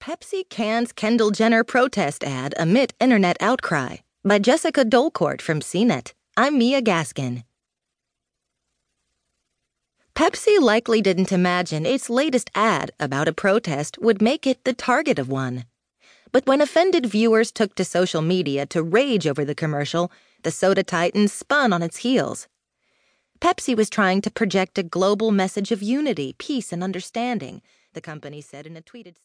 Pepsi cans Kendall Jenner protest ad amid internet outcry by Jessica Dolcourt from CNET. I'm Mia Gaskin. Pepsi likely didn't imagine its latest ad about a protest would make it the target of one. But when offended viewers took to social media to rage over the commercial, the soda titan spun on its heels. Pepsi was trying to project a global message of unity, peace, and understanding, the company said in a tweeted statement.